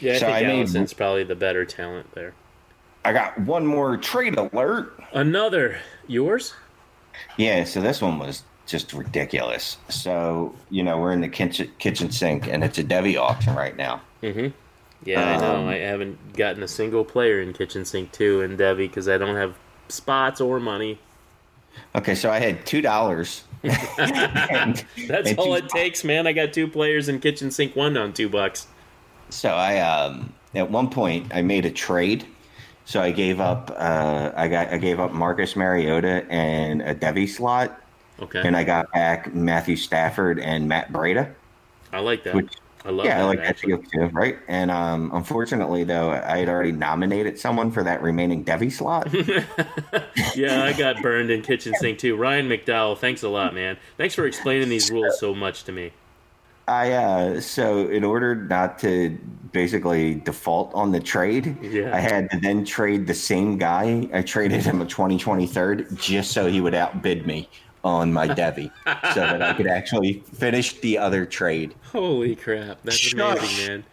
Yeah, I So think I made- Allison's probably the better talent there. I got one more trade alert. Another yours? Yeah, so this one was just ridiculous. So, you know, we're in the kitchen, kitchen sink and it's a Devy auction right now. Mm-hmm. Yeah, I know. Um, I haven't gotten a single player in Kitchen Sink 2 and Devy because I don't have spots or money. Okay, so I had $2. That's and all two it takes, man. I got two players in Kitchen Sink 1 on two bucks. So I um at one point I made a trade. So I gave up uh I got I gave up Marcus Mariota and a Devy slot Okay. and I got back Matthew Stafford and Matt Breida. I like that. Which- I love yeah, that. I like that actually. deal too, right? And um unfortunately though, I had already nominated someone for that remaining Devy slot. yeah, I got burned in Kitchen Sink too. Ryan McDowell, thanks a lot, man. Thanks for explaining these rules so much to me. I uh so in order not to basically default on the trade, Yeah. I had to then trade the same guy. I traded him a 2023rd just so he would outbid me on my Devy so that I could actually finish the other trade. Holy crap. That's Shush. amazing, man.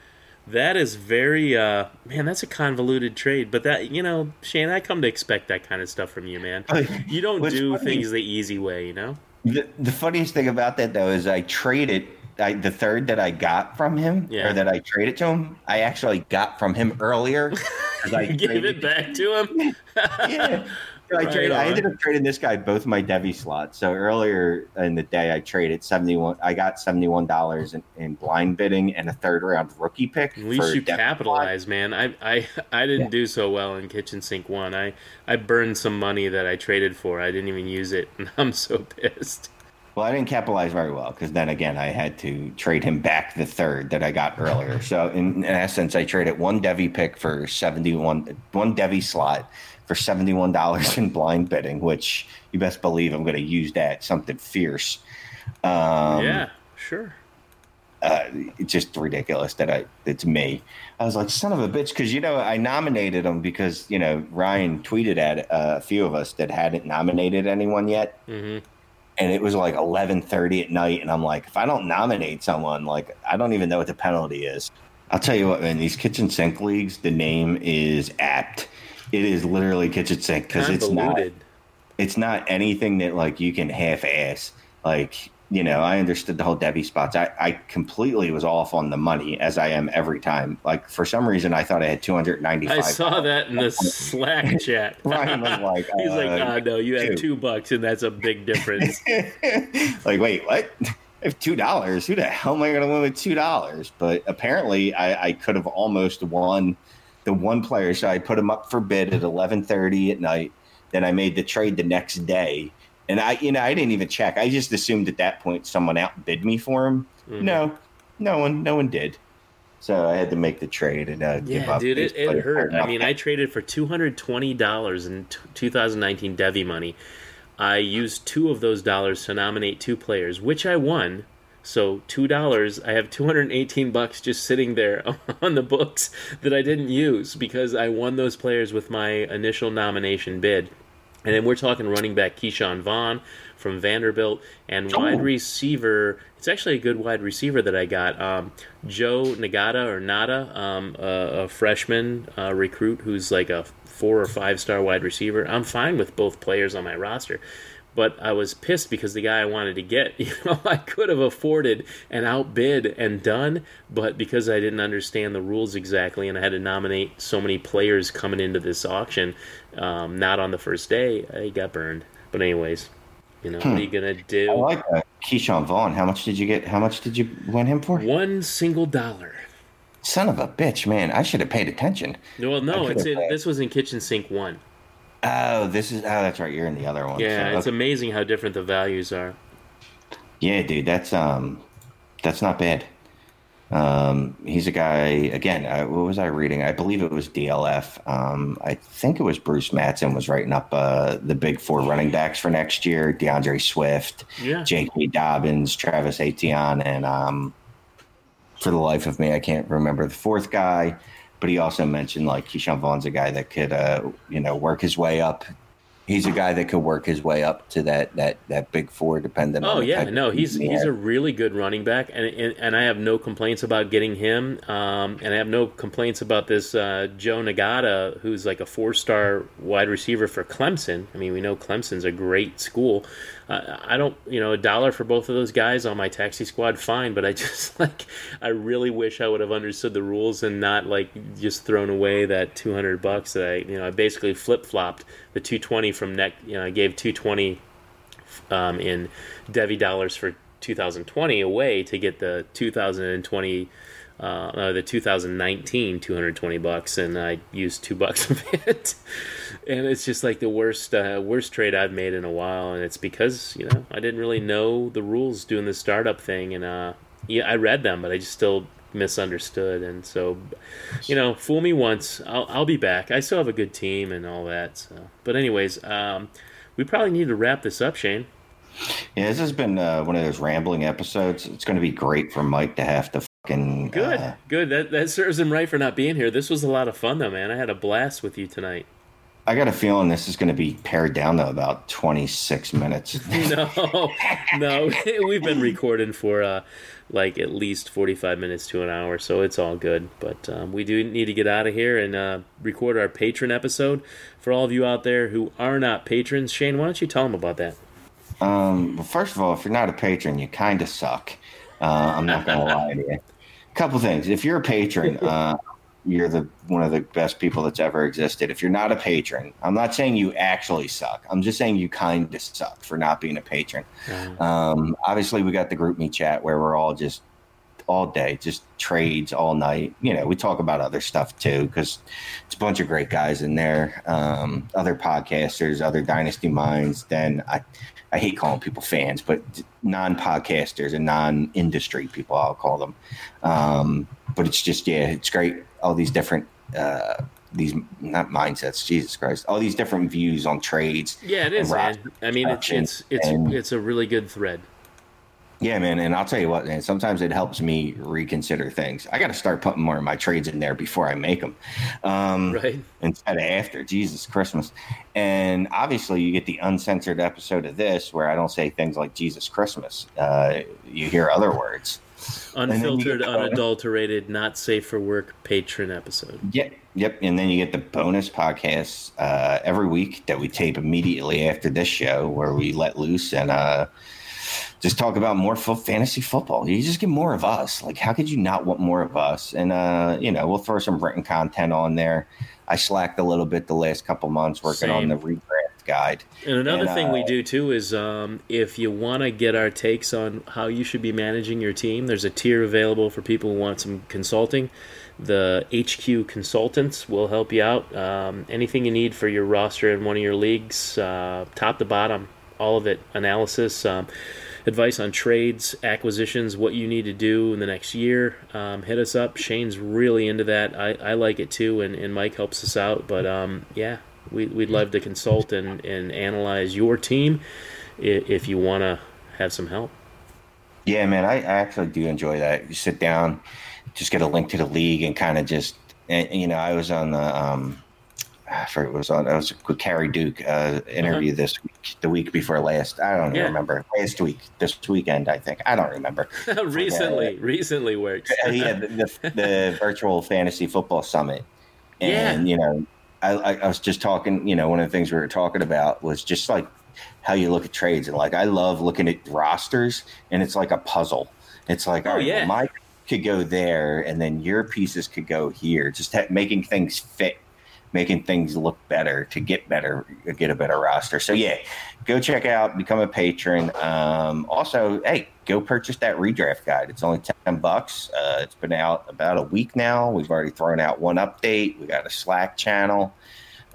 That is very uh man, that's a convoluted trade. But that you know, Shane, I come to expect that kind of stuff from you, man. You don't do funny- things the easy way, you know? The, the funniest thing about that though is I traded I, the third that I got from him Yeah. or that I traded to him, I actually got from him earlier. I Give traded- it back to him. yeah. So I Right traded. I ended up trading this guy both my Devy slots. So earlier in the day, I traded seventy one. I got seventy one dollars in, in blind bidding and a third round rookie pick. At least you capitalize, man. I I I didn't Yeah. do so well in Kitchen Sink One. I I burned some money that I traded for. I didn't even use it, and I'm so pissed. Well, I didn't capitalize very well because then again, I had to trade him back the third that I got earlier. So in, in essence, I traded one Devy pick for seventy one, one Devy slot for seventy one dollars in blind bidding, which you best believe I'm going to use that something fierce. Um, yeah, sure. uh, it's just ridiculous that I it's me. I was like, son of a bitch, because you know I nominated him because you know Ryan tweeted at uh, a few of us that hadn't nominated anyone yet, hmm and it was like eleven thirty at night, and I'm like, if I don't nominate someone, like I don't even know what the penalty is. I'll tell you what, man. These kitchen sink leagues, the name is apt. It is literally kitchen sink because it's not it's not anything that like you can half ass. Like, you know, I understood the whole Devy spots. I, I completely was off on the money as I am every time. Like for some reason I thought I had two hundred ninety I saw that in the Slack chat. Ryan was like, He's like, uh, ah, no, you have dude." two bucks, and that's a big difference. like, wait, what? I have two dollars. Who the hell am I going to win with two dollars? But apparently, I, I could have almost won the one player. So I put him up for bid at eleven thirty at night. Then I made the trade the next day, and I, you know, I didn't even check. I just assumed at that point someone outbid me for him. Mhm. No, no one, no one did. So I had to make the trade and uh, give Yeah, up. dude, it, it hurt. I mean, I traded for two hundred twenty dollars in t- 2019 Devy money. I used two of those dollars to nominate two players, which I won. So two dollars, I have two hundred eighteen bucks just sitting there on the books that I didn't use because I won those players with my initial nomination bid. And then we're talking running back Ke'Shawn Vaughn from Vanderbilt and Oh. wide receiver. It's actually a good wide receiver that I got. Um, Joe Ngata or Nada, um, a, a freshman uh, recruit who's like a four or five star wide receiver. I'm fine with both players on my roster. But I was pissed because the guy I wanted to get, you know, I could have afforded and outbid and done, but because I didn't understand the rules exactly and I had to nominate so many players coming into this auction, um, not on the first day, I got burned. But anyways, you know, what are you gonna do? I like that. Ke'Shawn Vaughn. How much did you get? How much did you win him for? One single dollar. Son of a bitch, man! I should have paid attention. Well, no, it's in, this was in Kitchen Sink One. Oh, this is oh, that's right. You're in the other one. Yeah, So, it's okay. amazing how different the values are. yeah, dude. That's um, that's not bad. Um, he's a guy again. I, what was I reading? I believe it was DLF. Um, I think it was Bruce Matson was writing up uh, the big four running backs for next year: D'Andre Swift, Yeah. J.K. Dobbins, Travis Etienne, and um, for the life of me, I can't remember the fourth guy. But he also mentioned like Ke'Shawn Vaughn's a guy that could, uh, you know, work his way up. He's a guy that could work his way up to that that that big four, depending. Oh yeah, no, he's he's a really good running back, and, and and I have no complaints about getting him, um, and I have no complaints about this uh, Joe Ngata, who's like a four star wide receiver for Clemson. I mean, we know Clemson's a great school, uh, I don't, you know, a dollar for both of those guys on my taxi squad, fine. But I just like, I really wish I would have understood the rules and not like just thrown away that two hundred bucks that I, you know, I basically flip flopped the two twenty from neck. You know, I gave two twenty um, in Devy dollars for 2020 away to get the 2020 uh, uh, the 2019 220 bucks and I used two bucks of it and it's just like the worst uh, worst trade I've made in a while and it's because you know I didn't really know the rules doing the startup thing and uh, yeah I read them but I just still misunderstood and so you know fool me once I'll, I'll be back I still have a good team and all that so but anyways um, we probably need to wrap this up Shane yeah, this has been uh, one of those rambling episodes. It's going to be great for Mike to have to fucking. Good, uh, good. That that serves him right for not being here. This was a lot of fun, though, man. I had a blast with you tonight. I got a feeling this is going to be pared down to about 26 minutes. no, no. We've been recording for uh, like at least 45 minutes to an hour, so it's all good. But um, we do need to get out of here and uh, record our patron episode. For all of you out there who are not patrons, Shane, why don't you tell them about that? Um, well, first of all, if you're not a patron, you kind of suck. Uh, I'm not going to lie to you. A couple things. If you're a patron, uh, you're the one of the best people that's ever existed. If you're not a patron, I'm not saying you actually suck. I'm just saying you kind of suck for not being a patron. Mm-hmm. Um, obviously, we got the GroupMe chat where we're all just all day, just trades all night. You know, we talk about other stuff too because it's a bunch of great guys in there, um, other podcasters, other Dynasty minds. Then I, I hate calling people fans, but non podcasters and non industry people, I'll call them. Um, but it's just, yeah, it's great. All these different, uh, these not mindsets, Jesus Christ, all these different views on trades. Yeah, it is, man. I mean, it's, it's, it's, and, it's a really good thread. Yeah, man, and I'll tell you what, man. Sometimes it helps me reconsider things. I got to start putting more of my trades in there before I make them, um, right? Instead of after. Jesus Christmas, and obviously you get the uncensored episode of this where I don't say things like Jesus Christmas. Uh, you hear other words, unfiltered, unadulterated, not safe for work patron episode. Yep, yep. And then you get the bonus podcast uh, every week that we tape immediately after this show, where we let loose and. Uh, just talk about more fantasy football. You just get more of us. Like, how could you not want more of us? And uh, you know, we'll throw some written content on there. I slacked a little bit the last couple months working Same. on the redraft guide. And another and, thing uh, we do too is um, if you want to get our takes on how you should be managing your team, there's a tier available for people who want some consulting. The HQ consultants will help you out. Um, anything you need for your roster in one of your leagues, uh, top to bottom, all of it, analysis. Um, advice on trades, acquisitions, what you need to do in the next year, um, hit us up. Shane's really into that. I, I like it too, and, and Mike helps us out. But um, yeah, we, we'd love to consult and, and analyze your team if you want to have some help. Yeah, man, I, I actually do enjoy that. You sit down, just get a link to the league, and kind of just, and, you know, I was on the um, I forget what was on. I was with Carrie Duke uh, interview uh-huh. this week, the week before last. I don't yeah. remember last week, this weekend. I think I don't remember. recently, uh, recently works. yeah, the, the, the, virtual fantasy football summit, and yeah. you know, I, I was just talking. You know, one of the things we were talking about was just like how you look at trades, and like I love looking at rosters, and it's like a puzzle. It's like, oh, yeah. Well, my could go there, and then your pieces could go here, just ha- making things fit making things look better to get better, get a better roster. So yeah, go check out, become a patron. Um, also, hey, go purchase that redraft guide. It's only ten bucks. Uh, it's been out about a week now. We've already thrown out one update. We got a Slack channel.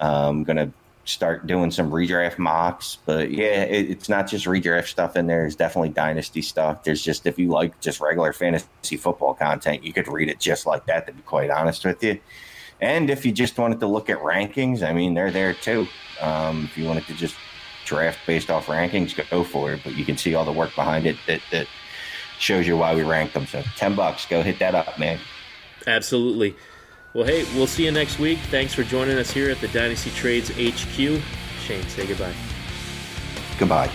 I'm um, gonna start doing some redraft mocks. But yeah, it, it's not just redraft stuff in there. There's definitely dynasty stuff. There's just if you like just regular fantasy football content, you could read it just like that. To be quite honest with you. And if you just wanted to look at rankings, I mean, they're there too. Um, if you wanted to just draft based off rankings, go for it. But you can see all the work behind it that, that shows you why we ranked them. So 10 bucks, go hit that up, man. Absolutely. Well, hey, we'll see you next week. Thanks for joining us here at the Dynasty Trades HQ. Shane, say goodbye. Goodbye.